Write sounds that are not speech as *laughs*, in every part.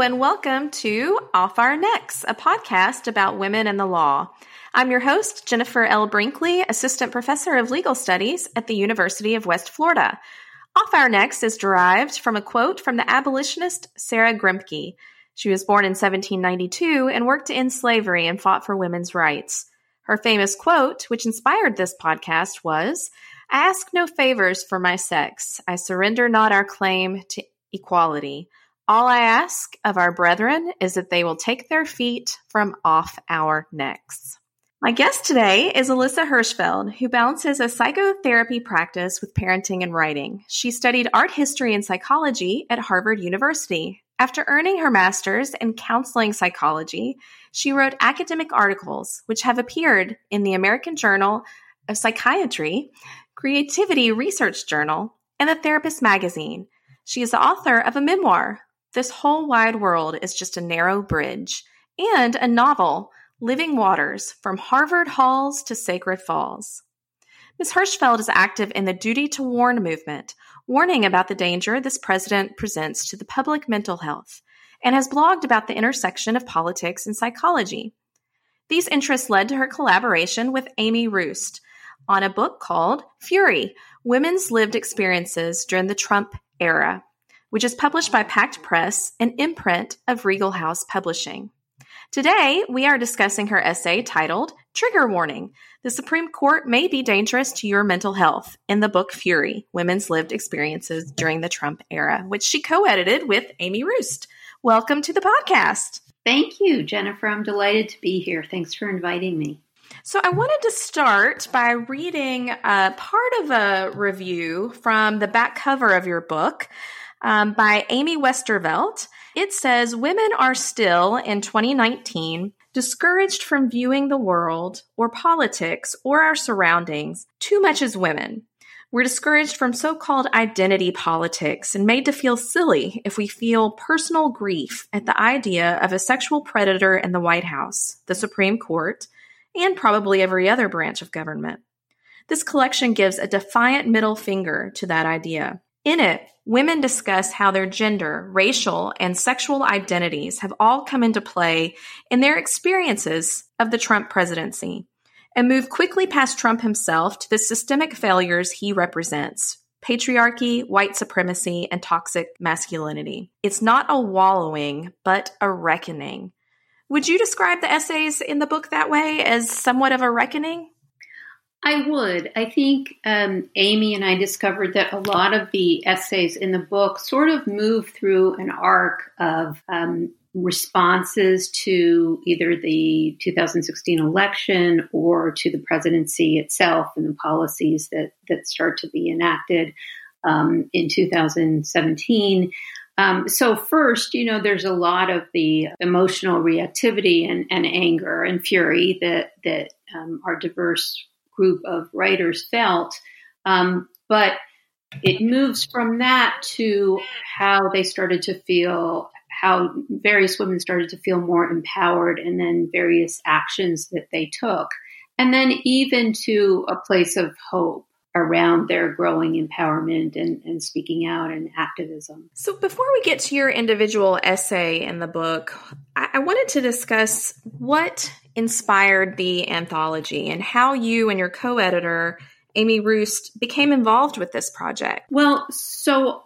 And welcome to Off Our Necks, a podcast about women and the law. I'm your host, Jennifer L. Brinkley, Assistant Professor of Legal Studies at the University of West Florida. Off Our Necks is derived from a quote from the abolitionist Sarah Grimke. She was born in 1792 and worked to end slavery and fought for women's rights. Her famous quote, which inspired this podcast, was ask no favors for my sex. I surrender not our claim to equality. All I ask of our brethren is that they will take their feet from off our necks. My guest today is Alyssa Hirschfeld, who balances a psychotherapy practice with parenting and writing. She studied art history and psychology at Harvard University. After earning her master's in counseling psychology, she wrote academic articles which have appeared in the American Journal of Psychiatry, Creativity Research Journal, and the Therapist magazine. She is the author of a memoir, This Whole Wide World is Just a Narrow Bridge, and a novel, Living Waters From Harvard Halls to Sacred Falls. Ms. Hirschfeld is active in the Duty to Warn movement, warning about the danger this president presents to the public mental health, and has blogged about the intersection of politics and psychology. These interests led to her collaboration with Amy Roost on a book called Fury Women's Lived Experiences During the Trump Era, which is published by Pact Press, an imprint of Regal House Publishing. Today, we are discussing her essay titled Trigger Warning The Supreme Court May Be Dangerous to Your Mental Health in the book Fury Women's Lived Experiences During the Trump Era, which she co edited with Amy Roost. Welcome to the podcast. Thank you, Jennifer. I'm delighted to be here. Thanks for inviting me. So, I wanted to start by reading a part of a review from the back cover of your book um, by Amy Westervelt. It says women are still in 2019 discouraged from viewing the world or politics or our surroundings too much as women. We're discouraged from so called identity politics and made to feel silly if we feel personal grief at the idea of a sexual predator in the White House, the Supreme Court, and probably every other branch of government. This collection gives a defiant middle finger to that idea. In it, women discuss how their gender, racial, and sexual identities have all come into play in their experiences of the Trump presidency and move quickly past Trump himself to the systemic failures he represents patriarchy, white supremacy, and toxic masculinity. It's not a wallowing, but a reckoning. Would you describe the essays in the book that way as somewhat of a reckoning? I would. I think um, Amy and I discovered that a lot of the essays in the book sort of move through an arc of um, responses to either the 2016 election or to the presidency itself and the policies that, that start to be enacted um, in 2017. Um, so first, you know, there's a lot of the emotional reactivity and, and anger and fury that that um, diverse group of writers felt. Um, but it moves from that to how they started to feel, how various women started to feel more empowered, and then various actions that they took. And then even to a place of hope around their growing empowerment and, and speaking out and activism. So, before we get to your individual essay in the book, I, I wanted to discuss what inspired the anthology and how you and your co editor, Amy Roost, became involved with this project. Well, so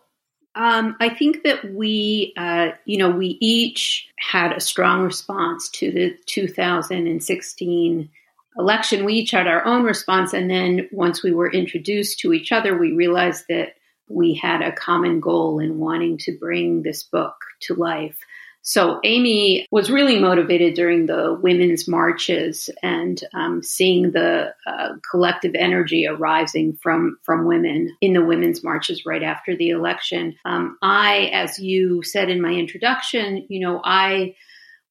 um, I think that we, uh, you know, we each had a strong response to the 2016 election. We each had our own response. And then once we were introduced to each other, we realized that we had a common goal in wanting to bring this book to life. So Amy was really motivated during the women's marches and um, seeing the uh, collective energy arising from from women in the women's marches right after the election. Um, I, as you said in my introduction, you know, I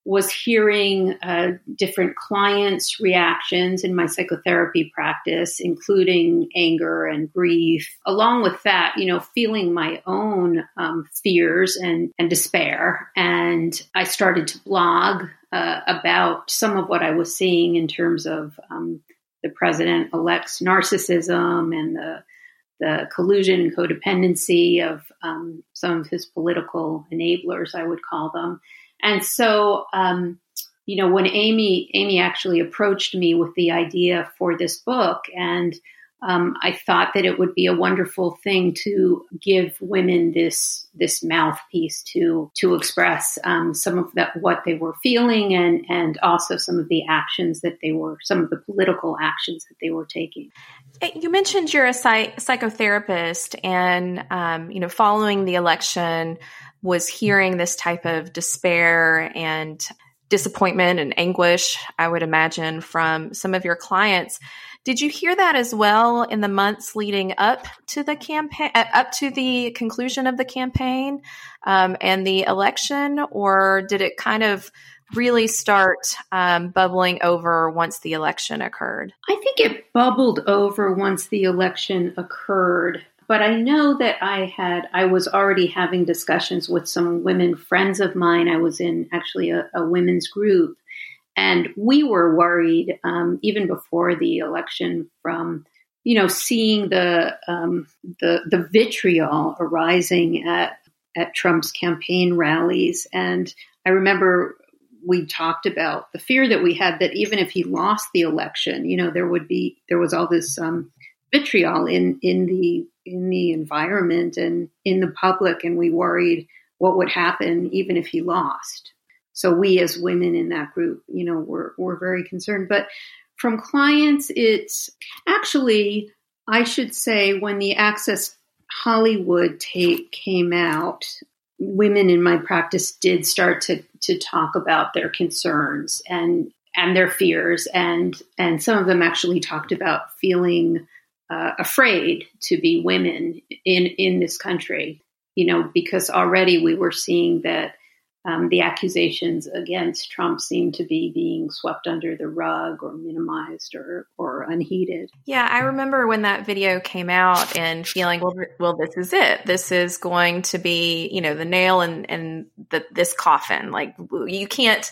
was hearing uh, different clients' reactions in my psychotherapy practice, including anger and grief. Along with that, you know, feeling my own um, fears and, and despair. And I started to blog uh, about some of what I was seeing in terms of um, the president elect's narcissism and the the collusion and codependency of um, some of his political enablers, I would call them. And so, um, you know, when Amy Amy actually approached me with the idea for this book, and um, I thought that it would be a wonderful thing to give women this this mouthpiece to to express um, some of that what they were feeling and and also some of the actions that they were some of the political actions that they were taking. You mentioned you're a psych- psychotherapist, and um, you know, following the election, was hearing this type of despair and disappointment and anguish. I would imagine from some of your clients. Did you hear that as well in the months leading up to the campaign, uh, up to the conclusion of the campaign um, and the election, or did it kind of really start um, bubbling over once the election occurred? I think it bubbled over once the election occurred. But I know that I had, I was already having discussions with some women friends of mine. I was in actually a, a women's group and we were worried um, even before the election from you know seeing the um, the the vitriol arising at at Trump's campaign rallies. And I remember we talked about the fear that we had that even if he lost the election, you know, there would be there was all this um, vitriol in in the in the environment and in the public, and we worried what would happen even if he lost. So we as women in that group, you know, we're, we're very concerned. But from clients, it's actually, I should say, when the Access Hollywood tape came out, women in my practice did start to, to talk about their concerns and and their fears and and some of them actually talked about feeling uh, afraid to be women in in this country you know because already we were seeing that um, the accusations against Trump seem to be being swept under the rug or minimized or, or unheeded. Yeah, I remember when that video came out and feeling, well, well, this is it. This is going to be, you know, the nail in, in the, this coffin. Like you can't,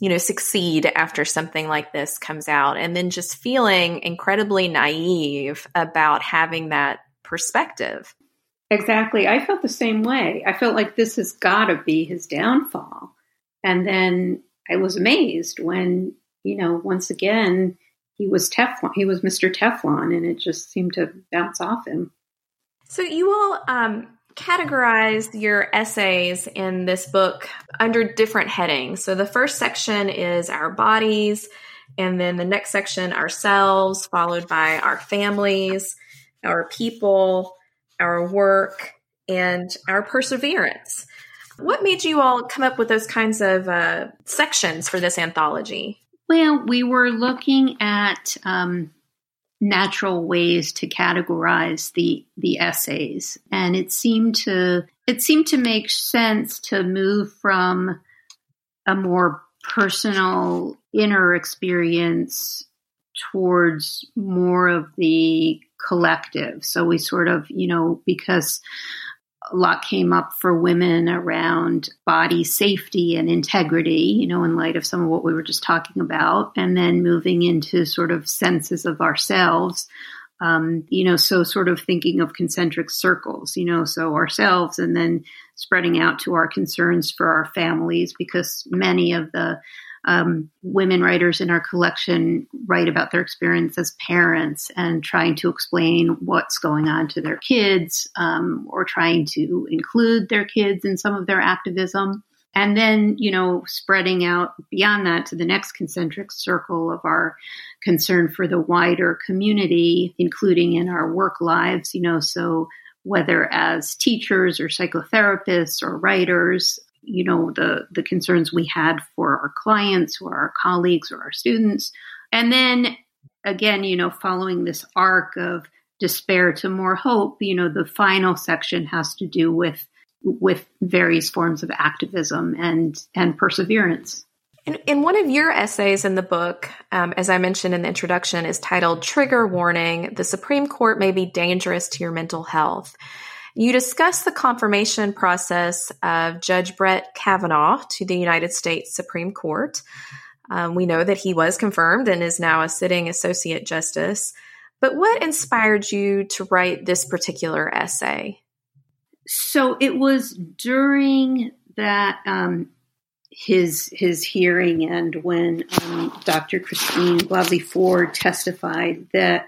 you know, succeed after something like this comes out. And then just feeling incredibly naive about having that perspective. Exactly. I felt the same way. I felt like this has got to be his downfall. And then I was amazed when, you know, once again, he was Teflon. He was Mr. Teflon, and it just seemed to bounce off him. So you all um, categorize your essays in this book under different headings. So the first section is our bodies, and then the next section, ourselves, followed by our families, our people, our work, and our perseverance. What made you all come up with those kinds of uh, sections for this anthology? Well, we were looking at um, natural ways to categorize the the essays, and it seemed to it seemed to make sense to move from a more personal inner experience towards more of the collective. So we sort of, you know, because a lot came up for women around body safety and integrity, you know, in light of some of what we were just talking about, and then moving into sort of senses of ourselves. Um, you know, so sort of thinking of concentric circles, you know, so ourselves and then spreading out to our concerns for our families because many of the um, women writers in our collection write about their experience as parents and trying to explain what's going on to their kids um, or trying to include their kids in some of their activism. And then, you know, spreading out beyond that to the next concentric circle of our concern for the wider community, including in our work lives, you know, so whether as teachers or psychotherapists or writers, you know the the concerns we had for our clients or our colleagues or our students and then again you know following this arc of despair to more hope you know the final section has to do with with various forms of activism and and perseverance in, in one of your essays in the book, um, as I mentioned in the introduction, is titled Trigger Warning The Supreme Court May Be Dangerous to Your Mental Health. You discuss the confirmation process of Judge Brett Kavanaugh to the United States Supreme Court. Um, we know that he was confirmed and is now a sitting associate justice. But what inspired you to write this particular essay? So it was during that um, his his hearing and when um, Dr. Christine Blasey Ford testified that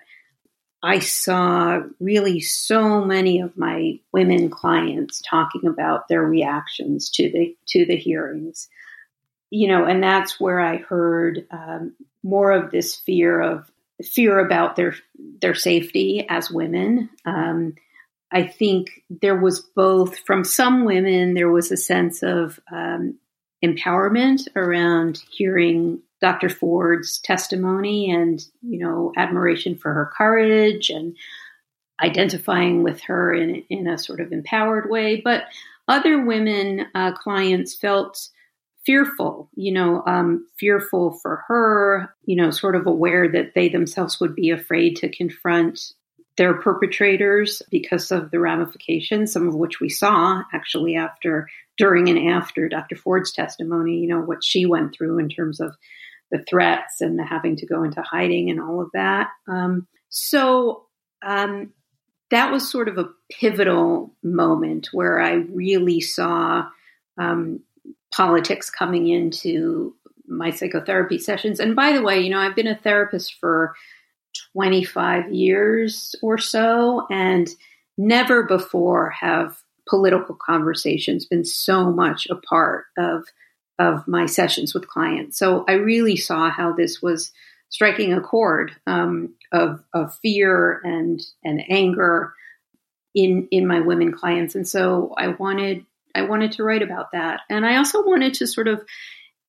I saw really so many of my women clients talking about their reactions to the to the hearings, you know, and that's where I heard um, more of this fear of fear about their their safety as women. Um, I think there was both from some women there was a sense of um, empowerment around hearing Dr. Ford's testimony and, you know, admiration for her courage and identifying with her in, in a sort of empowered way. But other women uh, clients felt fearful, you know, um, fearful for her, you know, sort of aware that they themselves would be afraid to confront their perpetrators because of the ramifications, some of which we saw actually after, during and after Dr. Ford's testimony, you know, what she went through in terms of the threats and the having to go into hiding and all of that. Um, so um, that was sort of a pivotal moment where I really saw um, politics coming into my psychotherapy sessions. And by the way, you know, I've been a therapist for 25 years or so, and never before have political conversations been so much a part of of my sessions with clients. So I really saw how this was striking a chord um, of, of fear and and anger in in my women clients, and so I wanted I wanted to write about that, and I also wanted to sort of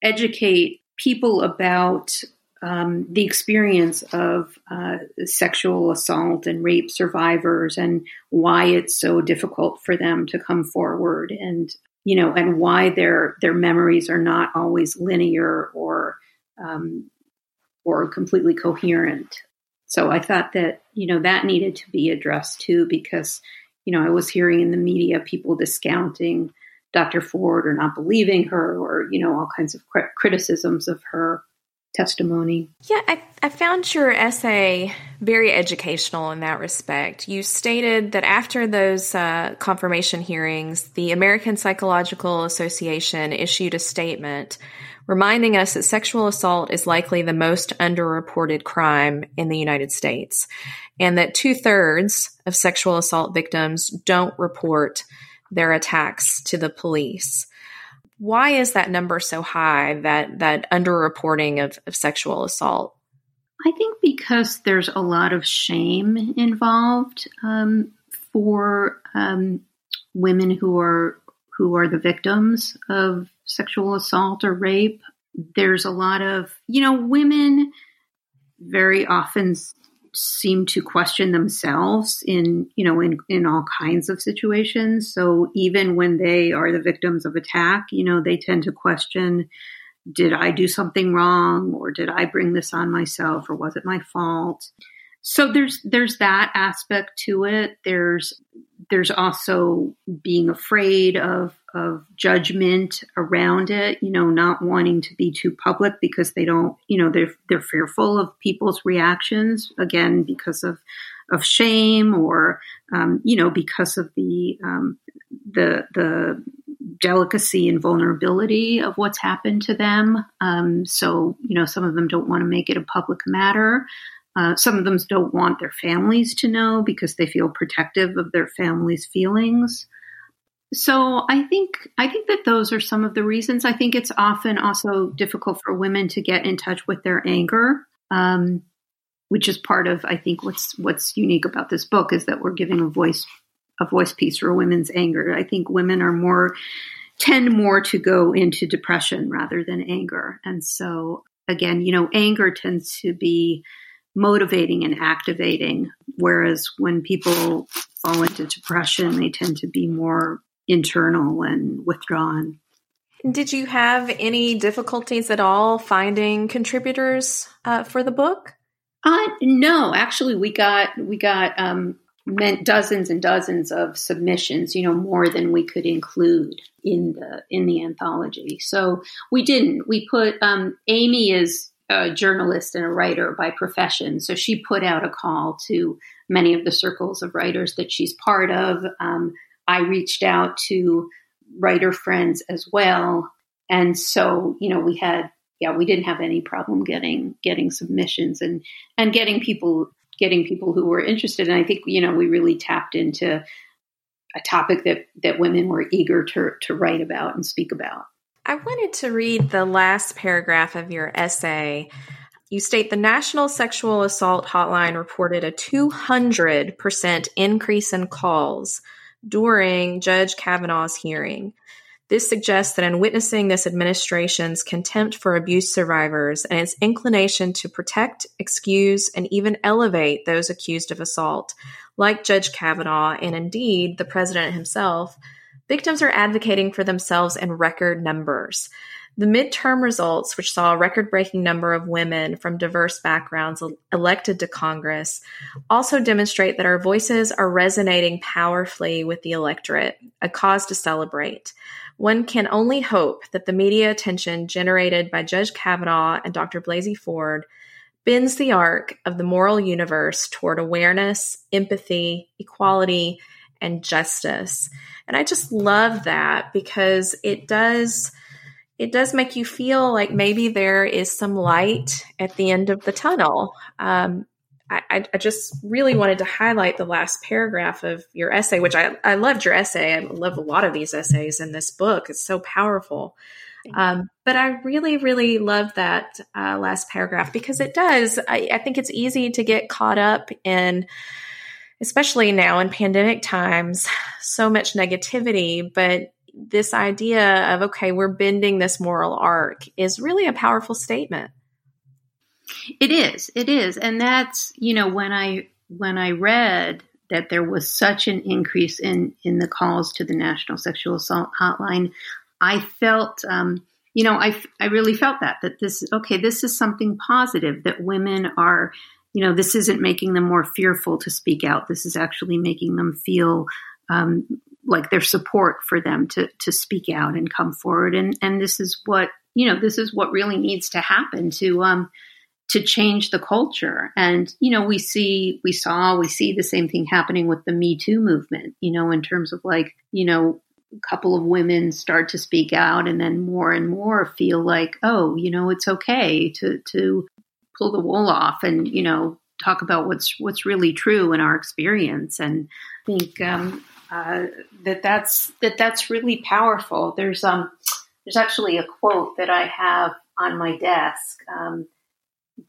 educate people about um, the experience of uh, sexual assault and rape survivors and why it's so difficult for them to come forward and you know, and why their their memories are not always linear or um, or completely coherent. So I thought that you know that needed to be addressed too, because you know I was hearing in the media people discounting Dr. Ford or not believing her, or you know all kinds of criticisms of her testimony. Yeah, I, I found your essay very educational in that respect. You stated that after those uh, confirmation hearings, the American Psychological Association issued a statement reminding us that sexual assault is likely the most underreported crime in the United States, and that two thirds of sexual assault victims don't report their attacks to the police why is that number so high that that underreporting of, of sexual assault? I think because there's a lot of shame involved um, for um, women who are who are the victims of sexual assault or rape. There's a lot of you know women very often seem to question themselves in you know in in all kinds of situations. So even when they are the victims of attack you know they tend to question did i do something wrong? Or did i bring this on myself? Or was it my fault so there's there's that aspect to it. There's there's also being afraid of of judgment around it you know not wanting to be too public because they don't you know they're they're fearful of people's reactions again because of of shame or um, you know because of the um, the the delicacy and vulnerability of what's happened to them. Um, so you know some of them don't want to make it a public matter uh, some of them don't want their families to know because they feel protective of their families' feelings. So I think I think that those are some of the reasons. I think it's often also difficult for women to get in touch with their anger, um, which is part of I think what's what's unique about this book is that we're giving a voice a voice piece for women's anger. I think women are more tend more to go into depression rather than anger, and so again, you know, anger tends to be motivating and activating. Whereas when people fall into depression, they tend to be more internal and withdrawn. Did you have any difficulties at all finding contributors uh, for the book? Uh, no, actually, we got we got um, dozens and dozens of submissions. You know, more than we could include in the in the anthology. So we didn't. We put um, Amy is a journalist and a writer by profession. So she put out a call to many of the circles of writers that she's part of. Um, I reached out to writer friends as well. And so, you know, we had, yeah, we didn't have any problem getting getting submissions and and getting people getting people who were interested. And I think, you know, we really tapped into a topic that that women were eager to to write about and speak about. I wanted to read the last paragraph of your essay. You state the National Sexual Assault Hotline reported a 200% increase in calls during Judge Kavanaugh's hearing. This suggests that in witnessing this administration's contempt for abuse survivors and its inclination to protect, excuse, and even elevate those accused of assault, like Judge Kavanaugh and indeed the president himself, victims are advocating for themselves in record numbers. The midterm results, which saw a record breaking number of women from diverse backgrounds elected to Congress, also demonstrate that our voices are resonating powerfully with the electorate, a cause to celebrate. One can only hope that the media attention generated by Judge Kavanaugh and Dr. Blasey Ford bends the arc of the moral universe toward awareness, empathy, equality, and justice. And I just love that because it does it does make you feel like maybe there is some light at the end of the tunnel. Um, I, I, just really wanted to highlight the last paragraph of your essay, which I, I loved your essay. I love a lot of these essays in this book. It's so powerful. Um, but I really, really love that uh, last paragraph because it does. I, I think it's easy to get caught up in especially now in pandemic times, so much negativity, but this idea of, okay, we're bending this moral arc is really a powerful statement. It is. It is. And that's, you know, when I when I read that there was such an increase in in the calls to the National Sexual Assault Hotline, I felt um, you know, I I really felt that that this okay, this is something positive that women are you know, this isn't making them more fearful to speak out. This is actually making them feel um, like there's support for them to to speak out and come forward. And and this is what you know, this is what really needs to happen to um, to change the culture. And you know, we see, we saw, we see the same thing happening with the Me Too movement. You know, in terms of like, you know, a couple of women start to speak out and then more and more feel like oh you know it's okay to to pull the wool off and you know talk about what's what's really true in our experience and I think um, uh, that that's that that's really powerful. There's um there's actually a quote that I have on my desk um,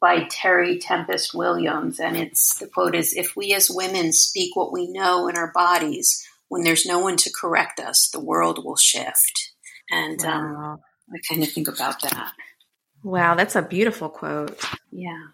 by Terry Tempest Williams, and it's the quote is If we as women speak what we know in our bodies, when there's no one to correct us, the world will shift. And um, wow. um, I kind of think about that. Wow, that's a beautiful quote. Yeah.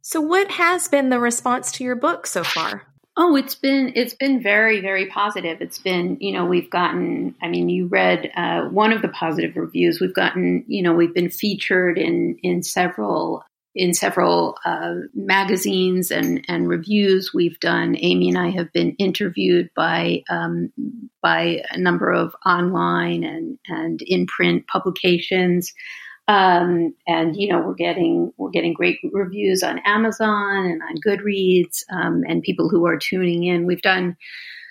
So what has been the response to your book so far? Oh, it's been it's been very very positive. It's been you know we've gotten. I mean, you read uh, one of the positive reviews. We've gotten you know we've been featured in in several in several uh, magazines and and reviews. We've done. Amy and I have been interviewed by um, by a number of online and and in print publications. Um, and you know we're getting we're getting great reviews on Amazon and on Goodreads, um, and people who are tuning in. We've done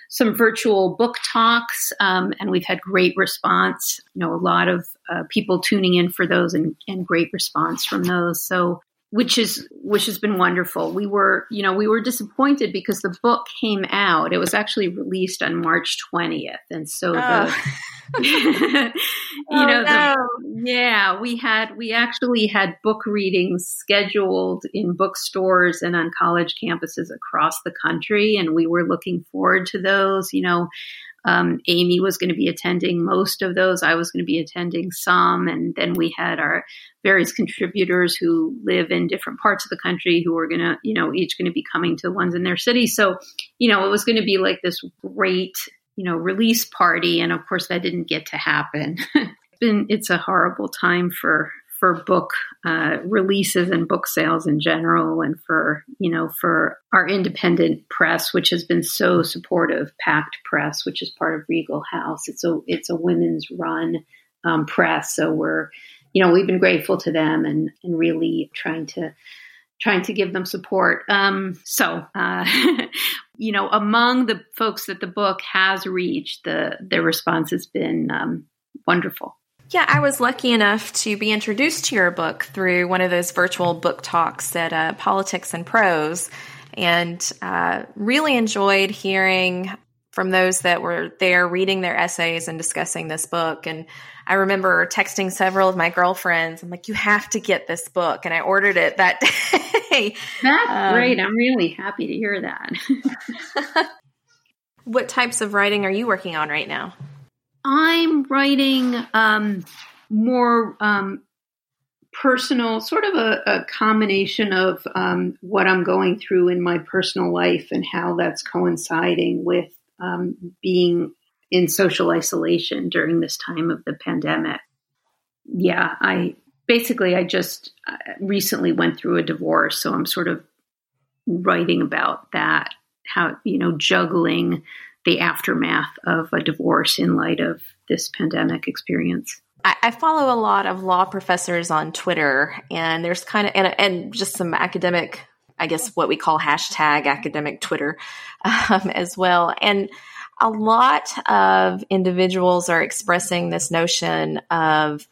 some virtual book talks, um, and we've had great response. You know, a lot of uh, people tuning in for those, and, and great response from those. So which is which has been wonderful. We were, you know, we were disappointed because the book came out. It was actually released on March 20th, and so oh. *laughs* *laughs* the you oh, know, no. the, yeah, we had we actually had book readings scheduled in bookstores and on college campuses across the country, and we were looking forward to those. You know, um, Amy was going to be attending most of those. I was going to be attending some. And then we had our various contributors who live in different parts of the country who were going to, you know, each going to be coming to ones in their city. So, you know, it was going to be like this great, you know, release party. And of course, that didn't get to happen. *laughs* it's been, it's a horrible time for for book uh, releases and book sales in general, and for you know for our independent press, which has been so supportive, Pact Press, which is part of Regal House. It's a it's a women's run um, press, so we're you know, we've been grateful to them and, and really trying to trying to give them support. Um, so, uh, *laughs* you know, among the folks that the book has reached, the their response has been um, wonderful. Yeah, I was lucky enough to be introduced to your book through one of those virtual book talks at uh, Politics and Prose, and uh, really enjoyed hearing from those that were there reading their essays and discussing this book. And I remember texting several of my girlfriends. I'm like, you have to get this book. And I ordered it that *laughs* day. That's um, great. I'm really happy to hear that. *laughs* what types of writing are you working on right now? I'm writing um, more um, personal, sort of a, a combination of um, what I'm going through in my personal life and how that's coinciding with um, being in social isolation during this time of the pandemic. Yeah, I basically I just uh, recently went through a divorce, so I'm sort of writing about that. How you know juggling the aftermath of a divorce in light of this pandemic experience. I, follow a lot of law professors on Twitter, and there's kind of and, and just some academic, I guess what we call hashtag academic Twitter *laughs* um, as well. And a lot of individuals are expressing this notion of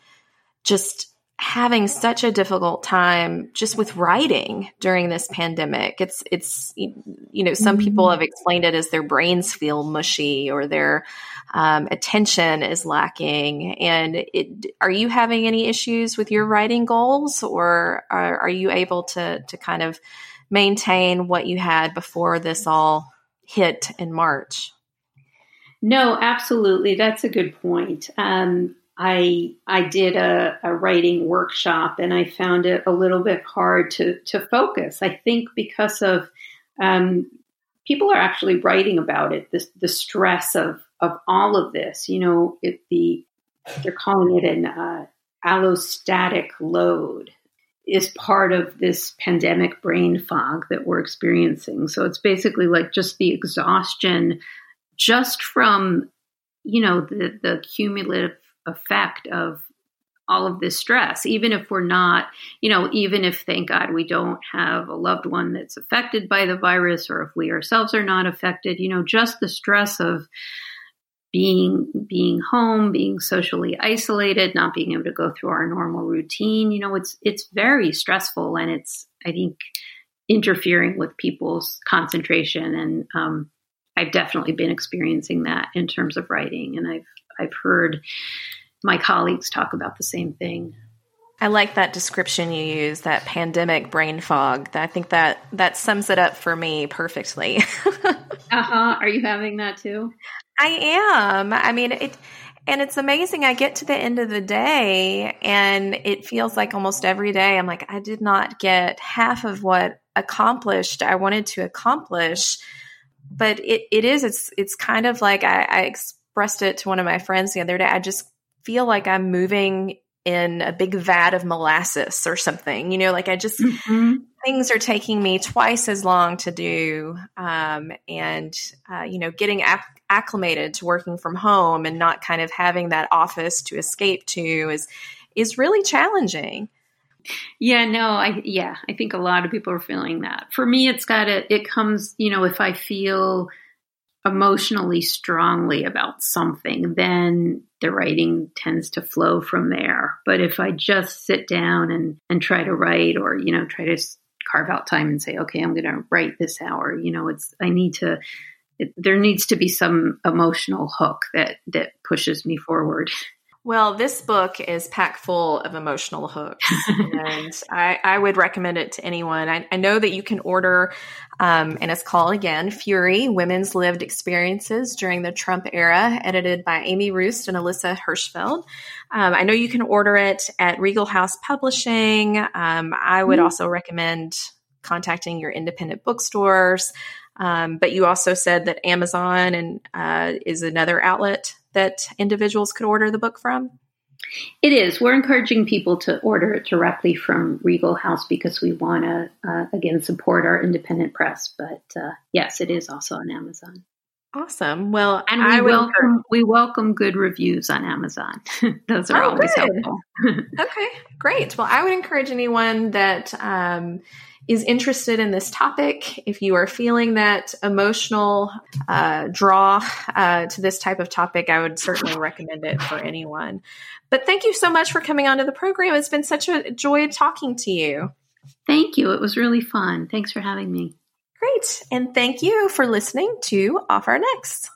just having such a difficult time just with writing during this pandemic. It's it's you know some people mm-hmm. have explained it as their brains feel mushy or their um, attention is lacking. And it, are you having any issues with your writing goals, or are, are you able to to kind of maintain what you had before this all hit in March? No, absolutely. That's a good point. Um, I I did a, a, writing workshop and I found it a little bit hard to to focus. I think because of um, people are actually writing about it, the, the stress of of all of this. You know, it, the they're calling it an uh, allostatic load is part of this pandemic brain fog that we're experiencing. So it's basically like just the exhaustion just from you know the the cumulative effect of all of this stress, even if we're not, you know, even if thank God we don't have a loved one that's affected by the virus or if we ourselves are not affected, you know, just the stress of being being home, being socially isolated, not being able to go through our normal routine, you know, it's it's very stressful and it's I think interfering with people's concentration and um, I've definitely been experiencing that in terms of writing and I've I've heard my colleagues talk about the same thing. I like that description you use, that pandemic brain fog. I think that that sums it up for me perfectly. *laughs* uh-huh. Are you having that too? I am. I mean, it and it's amazing. I get to the end of the day and it feels like almost every day I'm like, I did not get half of what accomplished I wanted to accomplish. But it, it is, it's, it's kind of like I, I expressed it to one of my friends the other day. I just feel like I'm moving in a big vat of molasses or something. You know, like I just mm-hmm. things are taking me twice as long to do, um, and uh, you know, getting ac- acclimated to working from home and not kind of having that office to escape to is is really challenging. Yeah, no, I yeah, I think a lot of people are feeling that. For me, it's got to it comes, you know, if I feel emotionally strongly about something, then the writing tends to flow from there. But if I just sit down and, and try to write or, you know, try to carve out time and say, okay, I'm going to write this hour, you know, it's, I need to, it, there needs to be some emotional hook that, that pushes me forward. Well, this book is packed full of emotional hooks, *laughs* and I, I, would recommend it to anyone. I, I know that you can order, um, and it's called again Fury Women's Lived Experiences During the Trump Era, edited by Amy Roost and Alyssa Hirschfeld. Um, I know you can order it at Regal House Publishing. Um, I would mm-hmm. also recommend contacting your independent bookstores. Um, but you also said that Amazon and uh, is another outlet that individuals could order the book from? It is. We're encouraging people to order it directly from Regal House because we want to, uh, again, support our independent press. But uh, yes, it is also on Amazon. Awesome. Well, and we welcome we welcome good reviews on Amazon. *laughs* Those are oh, always good. helpful. *laughs* okay, great. Well, I would encourage anyone that um, is interested in this topic, if you are feeling that emotional uh, draw uh, to this type of topic, I would certainly recommend it for anyone. But thank you so much for coming onto the program. It's been such a joy talking to you. Thank you. It was really fun. Thanks for having me. Great. And thank you for listening to Off Our Necks.